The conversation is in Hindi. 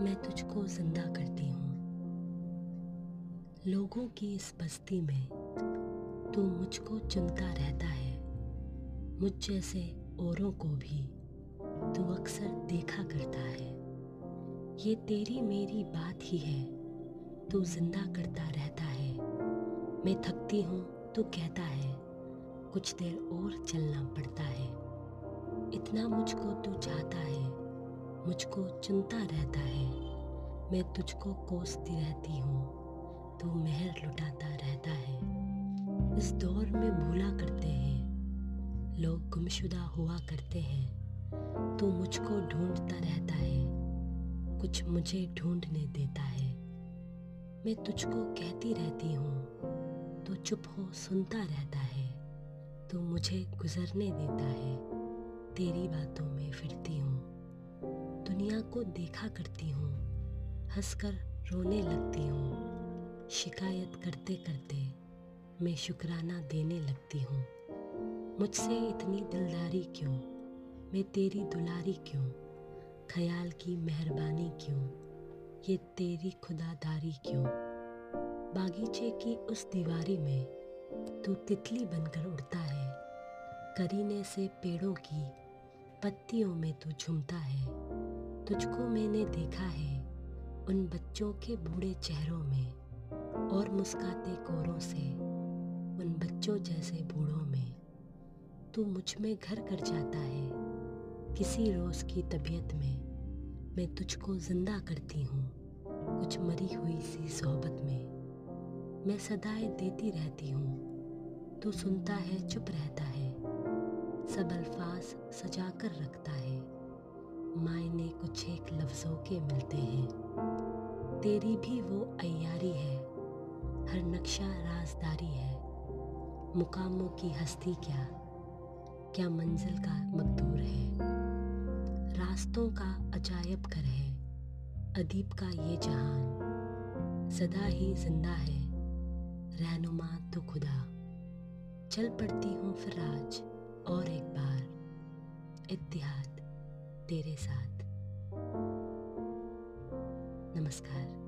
तुझको ज़िंदा करती हूँ। लोगों की इस बस्ती में तू मुझको चुनता रहता है। मुझ जैसे औरों को भी तू अक्सर देखा करता है। ये तेरी मेरी बात ही है। तू ज़िंदा करता रहता है। मैं थकती हूँ तो कहता है, कुछ देर और चलना पड़ता है। इतना मुझको तू चाहता है। मुझको चुनता रहता है। मैं तुझको कोसती रहती हूँ। तू मेहर लुटाता रहता है। इस दौर में भूला करते हैं। लोग गुमशुदा हुआ करते हैं। तू मुझको ढूंढता रहता है। कुछ मुझे ढूँढने देता है। मैं तुझको कहती रहती हूँ। तो चुप हो सुनता रहता है। तो मुझे गुजरने देता है। तेरी बातों में फिरती हूँ। दुनिया को देखा करती हूँ, हंसकर रोने लगती हूँ, शिकायत करते करते मैं शुक्राना देने लगती हूँ। मुझसे इतनी दिलदारी क्यों? मैं तेरी दुलारी क्यों? ख्याल की मेहरबानी क्यों? ये तेरी खुदादारी क्यों? बागीचे की उस दीवारी में तू तितली बनकर उड़ता है, करीने से पेड़ों की पत्तियों में तू झूमता है, तुझको मैंने देखा है उन बच्चों के बूढ़े चेहरों में और मुस्काते कोरों से उन बच्चों जैसे बूढ़ों में। तू मुझमें घर कर जाता है, किसी रोज़ की तबीयत में। मैं तुझको ज़िंदा करती हूँ, कुछ मरी हुई सी सोहबत में। मैं सदाएँ देती रहती हूँ, तू सुनता है, चुप रहता है। सब अल्फाज सजा कर रखता है। मायने कुछ एक लफ्ज़ों के मिलते हैं। तेरी भी वो अयारी है। हर नक्शा राजदारी है। मुकामों की हस्ती क्या? क्या मंजिल का मकदूर है? रास्तों का अजायब कर है। अदीब का ये जहान। सदा ही ज़िंदा है। रहनुमा तो खुदा। चल पड़ती हूँ फिर आज और एक बार इतिहाद तेरे साथ। नमस्कार।